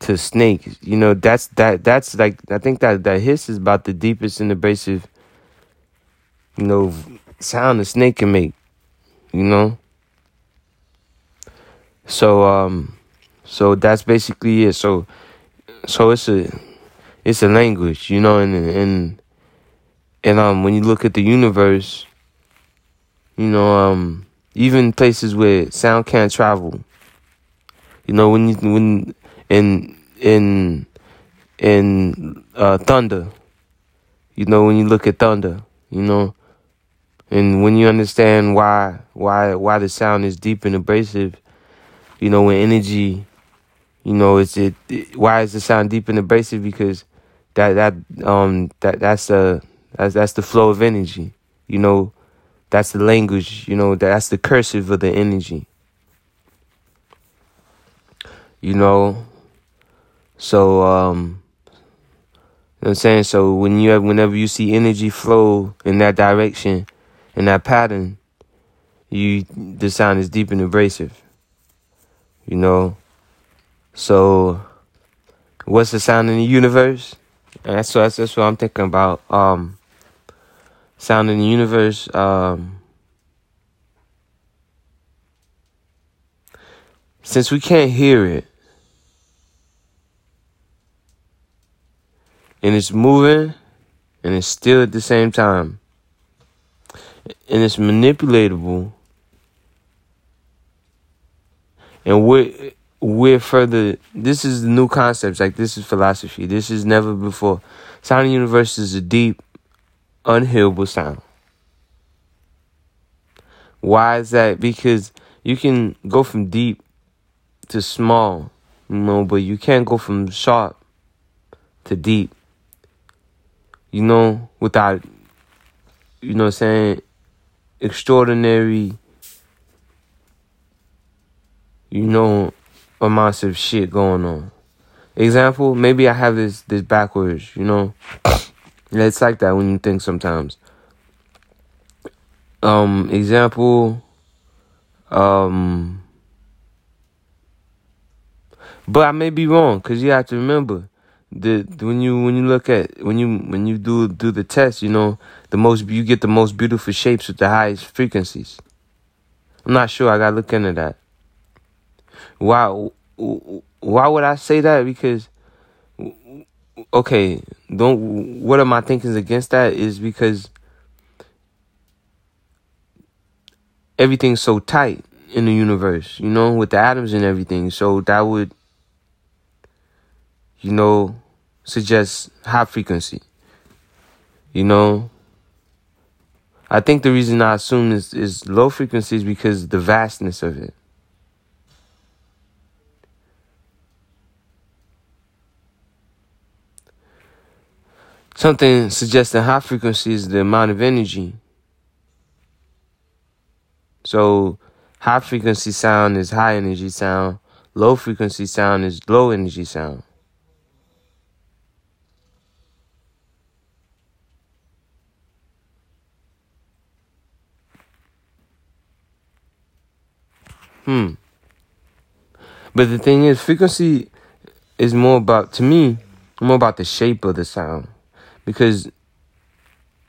to snakes. You know, that's that that's like I think that that hiss is about the deepest and abrasive. You know, sound a snake can make. You know. So um so that's basically it. So so it's a it's a language, you know, and and and um when you look at the universe, you know, um even places where sound can't travel. You know, when you when in in in uh thunder, you know, when you look at thunder, you know, and when you understand why why why the sound is deep and abrasive you know, when energy, you know, is it, it why is the sound deep and abrasive? Because that that um that that's the that's that's the flow of energy. You know, that's the language. You know, that's the cursive of the energy. You know, so um, you know I'm saying. So when you have, whenever you see energy flow in that direction, in that pattern, you the sound is deep and abrasive you know. So, what's the sound in the universe? And that's that's that's what I'm thinking about. Um, sound in the universe. Um, since we can't hear it, and it's moving, and it's still at the same time, and it's manipulatable. And we're we're further this is new concepts like this is philosophy. This is never before. Sound universe is a deep unhealable sound. Why is that? Because you can go from deep to small you know but you can't go from sharp to deep. You know without you know i'm saying extraordinary you know, amounts of shit going on. example, maybe I have this this backwards, you know. it's like that when you think sometimes. Um, example, um, but I may be wrong because you have to remember the when you when you look at when you when you do do the test, you know the most you get the most beautiful shapes with the highest frequencies. I'm not sure. I gotta look into that. Why? Why would I say that? Because okay, don't. What are my thinkings against that? Is because everything's so tight in the universe, you know, with the atoms and everything. So that would, you know, suggest high frequency. You know, I think the reason I assume is, is low frequency is because the vastness of it. Something suggesting high frequency is the amount of energy. So high frequency sound is high energy sound, low frequency sound is low energy sound. Hmm. But the thing is, frequency is more about, to me, more about the shape of the sound. Because, you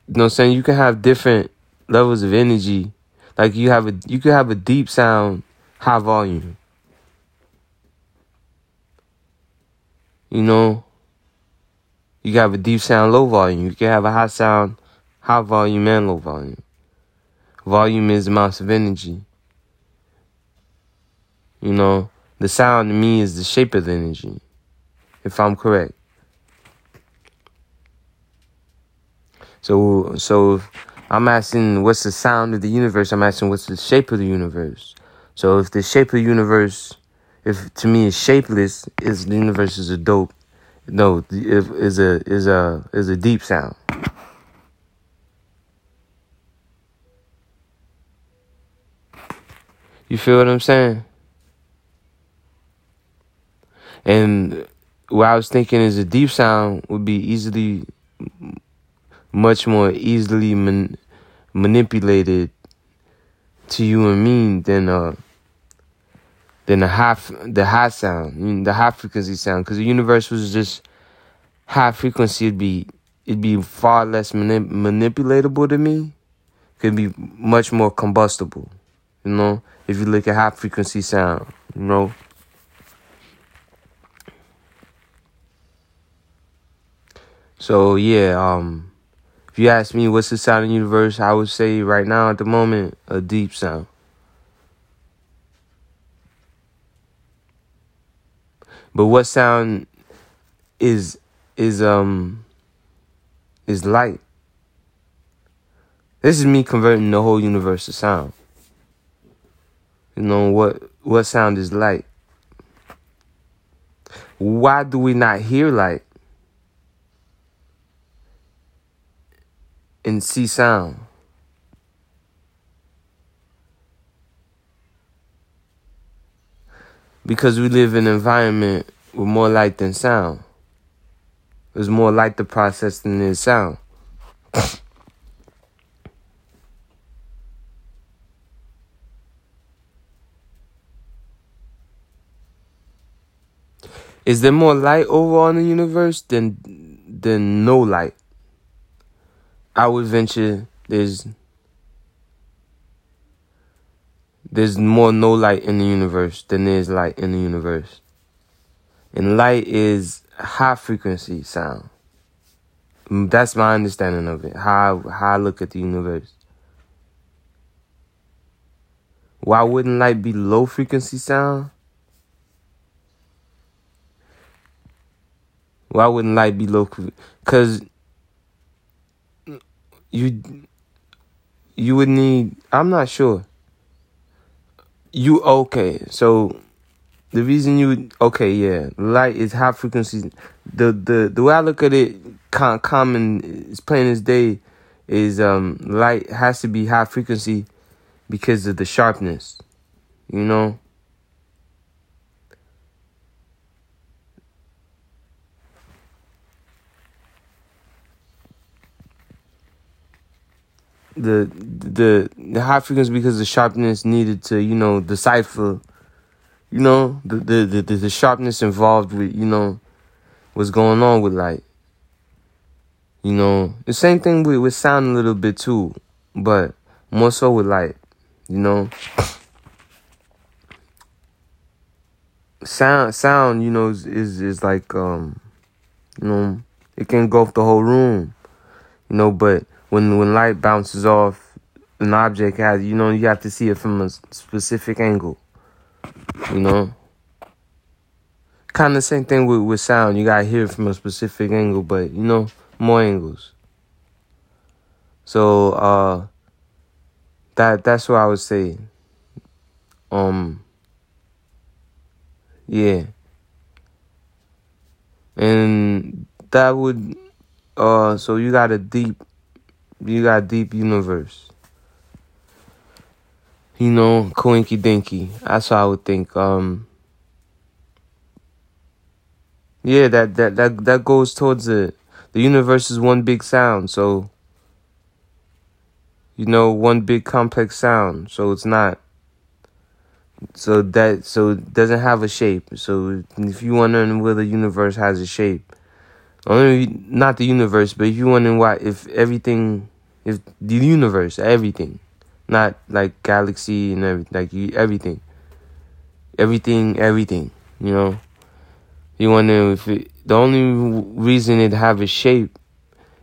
know what I'm saying, you can have different levels of energy. Like you have a, you could have a deep sound, high volume. You know, you can have a deep sound, low volume. You can have a high sound, high volume, and low volume. Volume is amounts of energy. You know, the sound to me is the shape of the energy, if I'm correct. So, so I'm asking what's the sound of the universe, I'm asking what's the shape of the universe. So if the shape of the universe, if to me is shapeless, is the universe is a dope. No, if is a is a is a deep sound. You feel what I'm saying? And what I was thinking is a deep sound would be easily, much more easily man, manipulated to you and me than uh than the high the high sound, the high frequency sound. Because the universe was just high frequency, it'd be it'd be far less manip- manipulatable to me. Could be much more combustible, you know. If you look at high frequency sound, you know. So yeah, um, if you ask me what's the sound of the universe, I would say right now at the moment a deep sound. But what sound is is um is light? This is me converting the whole universe to sound. You know what what sound is light? Why do we not hear light? And see sound. Because we live in an environment with more light than sound. There's more light to process than there's sound. Is there more light overall in the universe than than no light? I would venture there's there's more no light in the universe than there is light in the universe. And light is high frequency sound. Mm, that's my understanding of it. How how I look at the universe. Why wouldn't light be low frequency sound? Why wouldn't light be low? Because you you would need I'm not sure. You okay, so the reason you okay, yeah, light is high frequency. The the the way I look at it, con, common is plain as day, is um light has to be high frequency because of the sharpness, you know. The the the high frequency because the sharpness needed to you know decipher you know the the the, the sharpness involved with you know what's going on with light you know the same thing with with sound a little bit too but more so with light you know. Sound sound you know is is, is like um you know it can engulf the whole room you know but when when light bounces off an object has you know you have to see it from a specific angle you know? Kind of the same thing with with sound. You gotta hear it from a specific angle but you know more angles. So uh that that's what i would say. Um yeah. And that would uh so you got a deep you got deep universe. You know, coinky dinky. That's what I would think. Um Yeah, that that that that goes towards it. The universe is one big sound, so you know, one big complex sound. So it's not so that so it doesn't have a shape. So if you wondering whether the universe has a shape, only not the universe, but if you wondering why if everything, if the universe, everything, not like galaxy and everything, like you, everything, everything, everything, you know, you wonder if it, the only reason it have a shape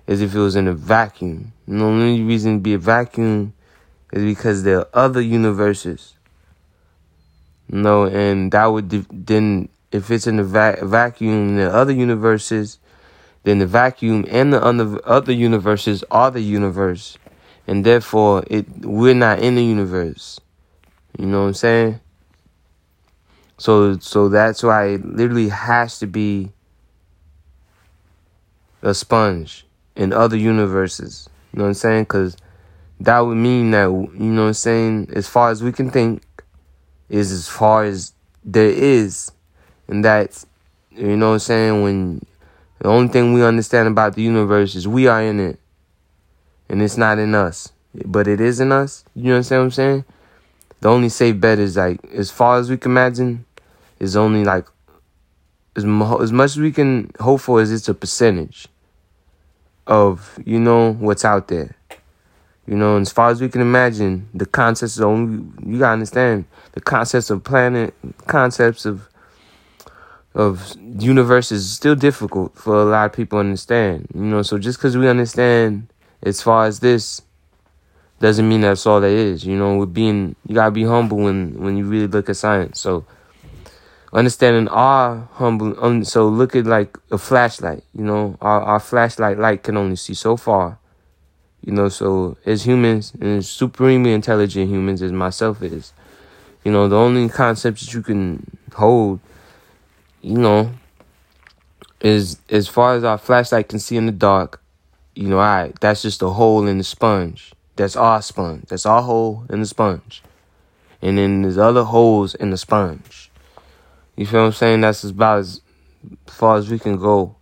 is if it was in a vacuum. And the only reason it be a vacuum is because there are other universes. No, and that would then if it's in the va- vacuum the other universes, then the vacuum and the other universes are the universe, and therefore it we're not in the universe. You know what I'm saying? So so that's why it literally has to be a sponge in other universes. You know what I'm saying? Because that would mean that you know what I'm saying. As far as we can think, is as far as there is. And that's, you know what I'm saying, when the only thing we understand about the universe is we are in it. And it's not in us. But it is in us. You understand what I'm saying? The only safe bet is like, as far as we can imagine, is only like, as, as much as we can hope for is it's a percentage of, you know, what's out there. You know, as far as we can imagine, the concepts of only you gotta understand the concepts of planet, concepts of of universe is still difficult for a lot of people to understand. You know, so just because we understand as far as this doesn't mean that's all there is. You know, with being you gotta be humble when when you really look at science. So understanding our humble um, so look at like a flashlight, you know, our, our flashlight light can only see so far. You know, so as humans, and supremely intelligent humans as myself is, you know, the only concepts that you can hold, you know, is as far as our flashlight can see in the dark, you know, alright, that's just a hole in the sponge. That's our sponge. That's our hole in the sponge. And then there's other holes in the sponge. You feel what I'm saying? That's about as far as we can go.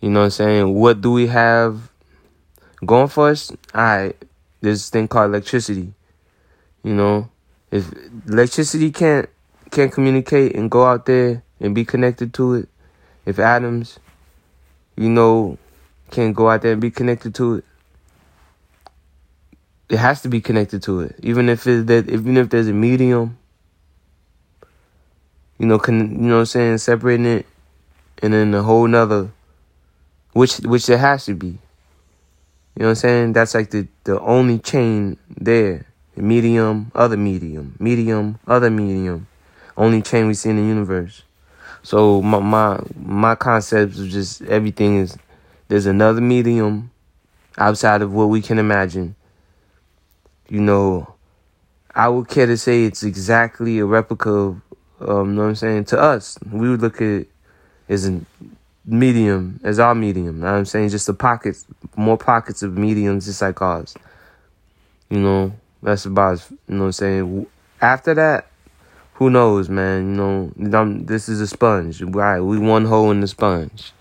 You know what I'm saying? What do we have going for us, alright, this thing called electricity. You know, if electricity can't can't communicate and go out there and be connected to it, if atoms, you know, can't go out there and be connected to it, it has to be connected to it. Even if it that even if there's a medium, you know, can you know what I'm saying, separating it and then a whole nother which which there has to be. You know what I'm saying? That's like the, the only chain there. Medium, other medium, medium, other medium. Only chain we see in the universe. So my my my concept is just everything is there's another medium outside of what we can imagine. You know, I would care to say it's exactly a replica of um, know what I'm saying? To us, we would look at it as a medium as our medium. Know I'm saying just the pockets, more pockets of mediums just like ours. You know, that's about you know what I'm saying. After that, who knows, man? You know, this is a sponge. Right, we one hole in the sponge,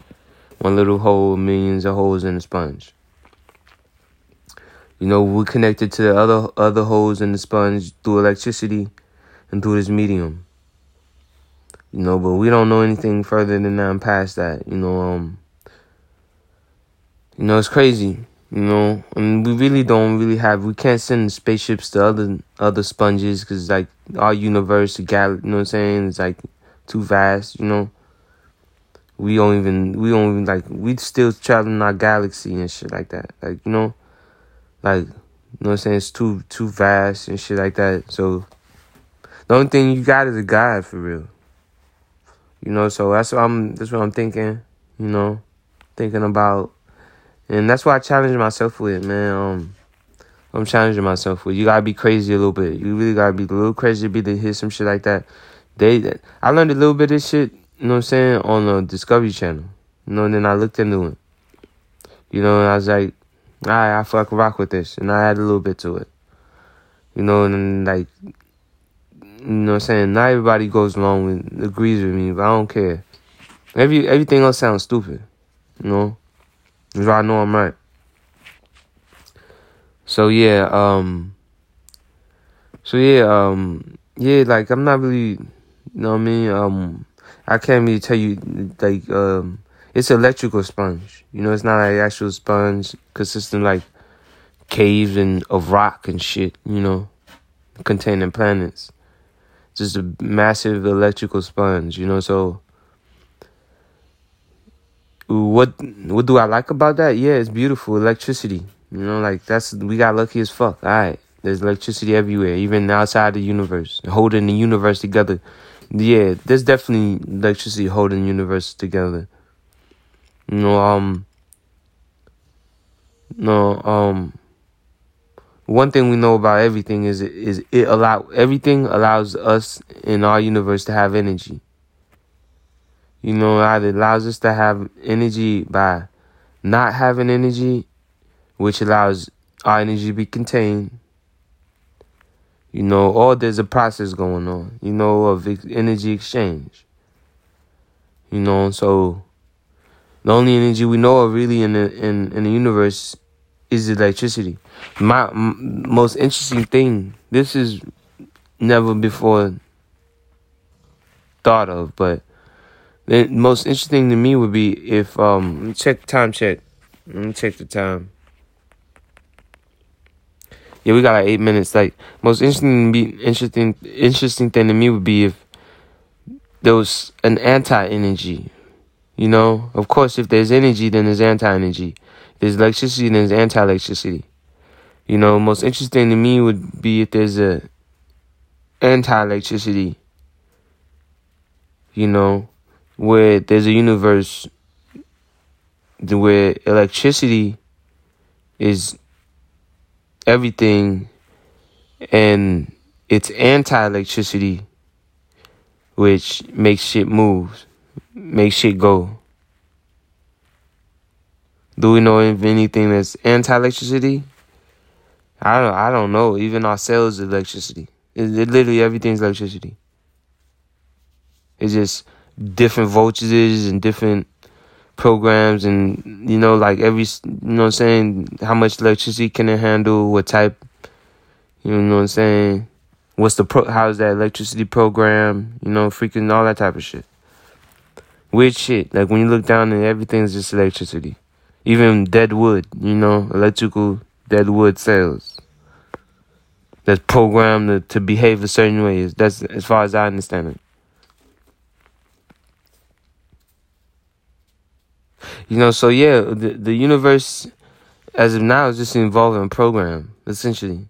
one little hole, millions of holes in the sponge. You know, we're connected to the other other holes in the sponge through electricity and through this medium. You know, but we don't know anything further than that and past that. You know, um, you know, it's crazy. You know, and we really don't really have. We can't send spaceships to other other sponges because like our universe, the gal, you know what I'm saying? It's like too vast. You know, we don't even we don't even like we still traveling our galaxy and shit like that. Like you know, like you know what I'm saying? It's too too vast and shit like that. So the only thing you got is a guide for real. You know, so that's what I'm that's what I'm thinking, you know, thinking about and that's why I challenge myself with, man. Um, I'm challenging myself with. You gotta be crazy a little bit. You really gotta be a little crazy to be to hit some shit like that. They, I learned a little bit of shit. You know what I'm saying on the Discovery Channel. You know, and then I looked into it. You know, and I was like, alright, I fuck rock with this, and I add a little bit to it. You know, and like, you know what I'm saying? Not everybody goes along with agrees with me, but I don't care. Every everything else sounds stupid. You know? I know I'm right. So yeah, um so yeah, um yeah, like I'm not really you know what I mean, um I can't really tell you like um it's electrical sponge. You know, it's not like actual sponge consistent like caves and of rock and shit, you know, containing planets. Just a massive electrical sponge, you know, so what what do I like about that? Yeah, it's beautiful. Electricity. You know, like that's we got lucky as fuck. All right. There's electricity everywhere, even outside the universe, holding the universe together. Yeah, there's definitely electricity holding the universe together. Know, um, no, um, one thing we know about everything is is it allow everything allows us in our universe to have energy. You know, it allows us to have energy by not having energy, which allows our energy to be contained. You know, or there's a process going on, you know, of energy exchange. You know, so the only energy we know of really in the in, in the universe is electricity. My m- most interesting thing, this is never before thought of, but the most interesting to me would be if um check time check. Let me check the time. Yeah, we got like eight minutes. Like most interesting be interesting interesting thing to me would be if there was an anti energy. You know, of course, if there's energy, then there's anti energy. There's electricity, then there's anti electricity. You know, most interesting to me would be if there's a anti electricity. You know, where there's a universe where electricity is everything and it's anti-electricity which makes shit move makes shit go. Do we know if anything that's anti-electricity? I don't i don't know. Even our cells electricity. It, it literally everything's electricity. It's just different voltages and different programs and you know like every you know what I'm saying how much electricity can it handle what type you know what I'm saying what's the pro how's that electricity program you know freaking all that type of shit. Weird shit. Like when you look down and everything's just electricity. Even dead wood you know electrical dead wood cells that's programmed to, to behave a certain way. That's as far as I understand it You know, so yeah, the the universe as of now is just an evolving program, essentially.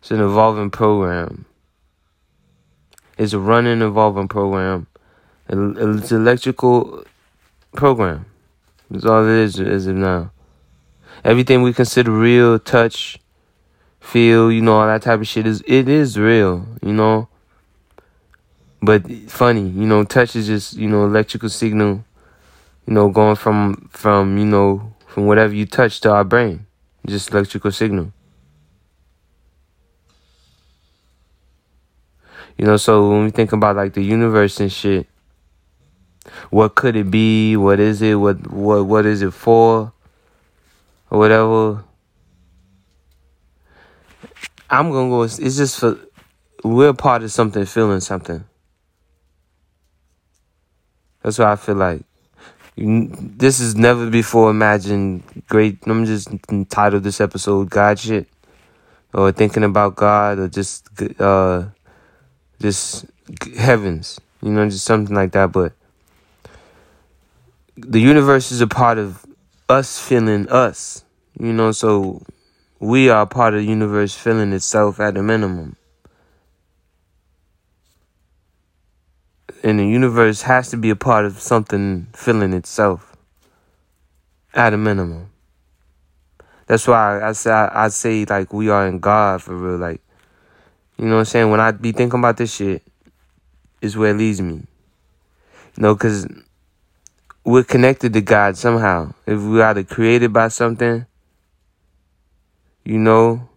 It's an evolving program. It's a running evolving program. It's an electrical program. That's all it is as of now. Everything we consider real, touch, feel, you know, all that type of shit is it is real, you know. But funny, you know, touch is just, you know, electrical signal you know, going from from you know from whatever you touch to our brain, just electrical signal. You know, so when we think about like the universe and shit, what could it be? What is it? What what what is it for? Or whatever. I'm gonna go. It's just for we're part of something, feeling something. That's what I feel like. This is never before imagined great. I'm just entitled this episode "God shit," or thinking about God, or just uh, just heavens. You know, just something like that. But the universe is a part of us feeling us. You know, so we are part of the universe feeling itself at a minimum. And the universe has to be a part of something filling itself at a minimum. That's why I, say I, say like we are in God for real. Like, you know what I'm saying? When I be thinking about this shit, is where it leads me. You know, because we're connected to God somehow. If we are created by something, you know,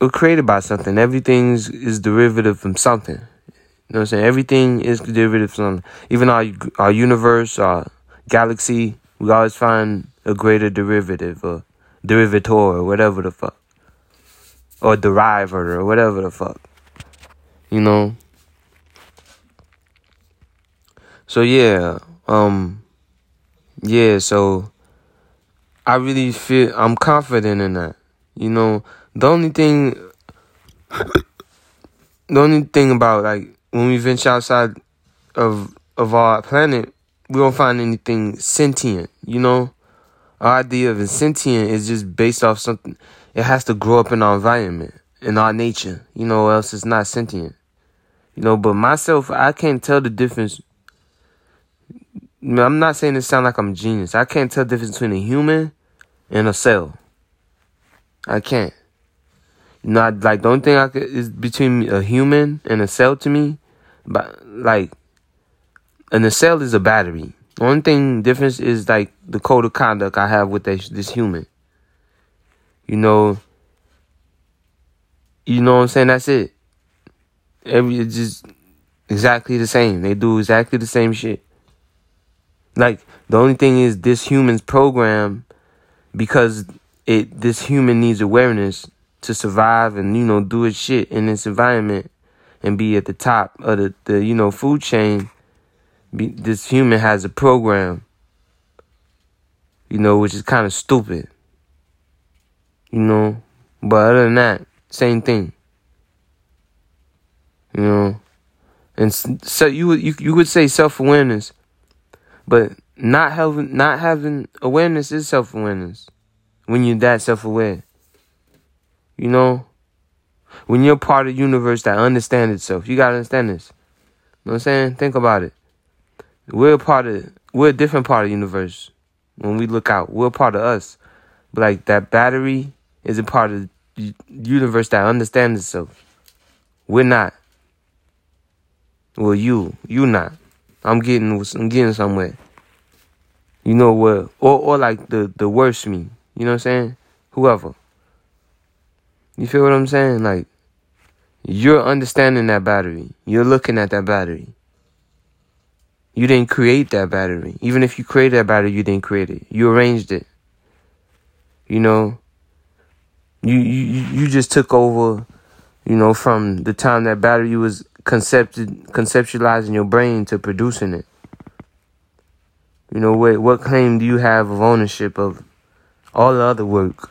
we're created by something. Everything is derivative from something. You know what I'm saying? Everything is derivative from. Even our our universe, our galaxy, we always find a greater derivative or derivator or whatever the fuck. Or deriver or whatever the fuck. You know? So yeah, um yeah, so I really feel I'm confident in that. You know, the only thing the only thing about like when we venture outside of of our planet, we don't find anything sentient, you know? Our idea of sentient is just based off something it has to grow up in our environment, in our nature, you know, else it's not sentient. You know, but myself, I can't tell the difference. I'm not saying it sound like I'm a genius. I can't tell the difference between a human and a cell. I can't. Not like the only thing I could is between a human and a cell to me, but like, and a cell is a battery. The only thing difference is like the code of conduct I have with this, this human. You know, you know what I'm saying? That's it. Every it's just exactly the same. They do exactly the same shit. Like the only thing is this human's program because it this human needs awareness to survive and you know do its shit in this environment and be at the top of the, the you know food chain be, this human has a program you know which is kind of stupid you know but other than that same thing you know and so you would you, you would say self-awareness but not having not having awareness is self awareness. When you're that self aware. You know? When you're part of the universe that understands itself. You gotta understand this. You know what I'm saying? Think about it. We're part of we're a different part of the universe. When we look out. We're part of us. But like that battery is a part of the universe that understands itself. We're not. Well you. You not. I'm getting I'm getting somewhere. You know what? Or or like the the worst me. You know what I'm saying? Whoever. You feel what I'm saying? Like you're understanding that battery. You're looking at that battery. You didn't create that battery. Even if you created that battery, you didn't create it. You arranged it. You know. You you you just took over. You know, from the time that battery was concepted, conceptualizing your brain to producing it. You know, what, what claim do you have of ownership of all the other work?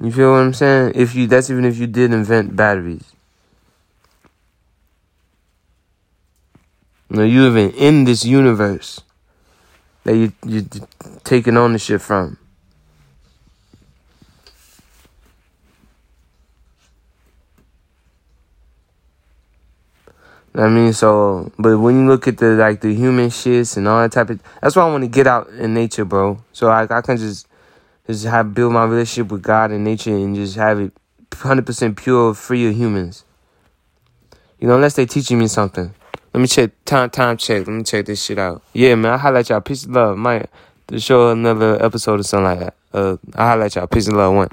You feel what I'm saying? If you that's even if you did invent batteries. Know, you even in this universe that you you taking ownership from. I mean, so, but when you look at the like the human shits and all that type of, that's why I want to get out in nature, bro. So I I can just just have build my relationship with God and nature and just have it hundred percent pure, free of humans. You know, unless they teaching me something. Let me check time time check. Let me check this shit out. Yeah, man. I highlight y'all. Peace and love. Might show another episode or something like that. Uh, I highlight y'all. Peace and love. One.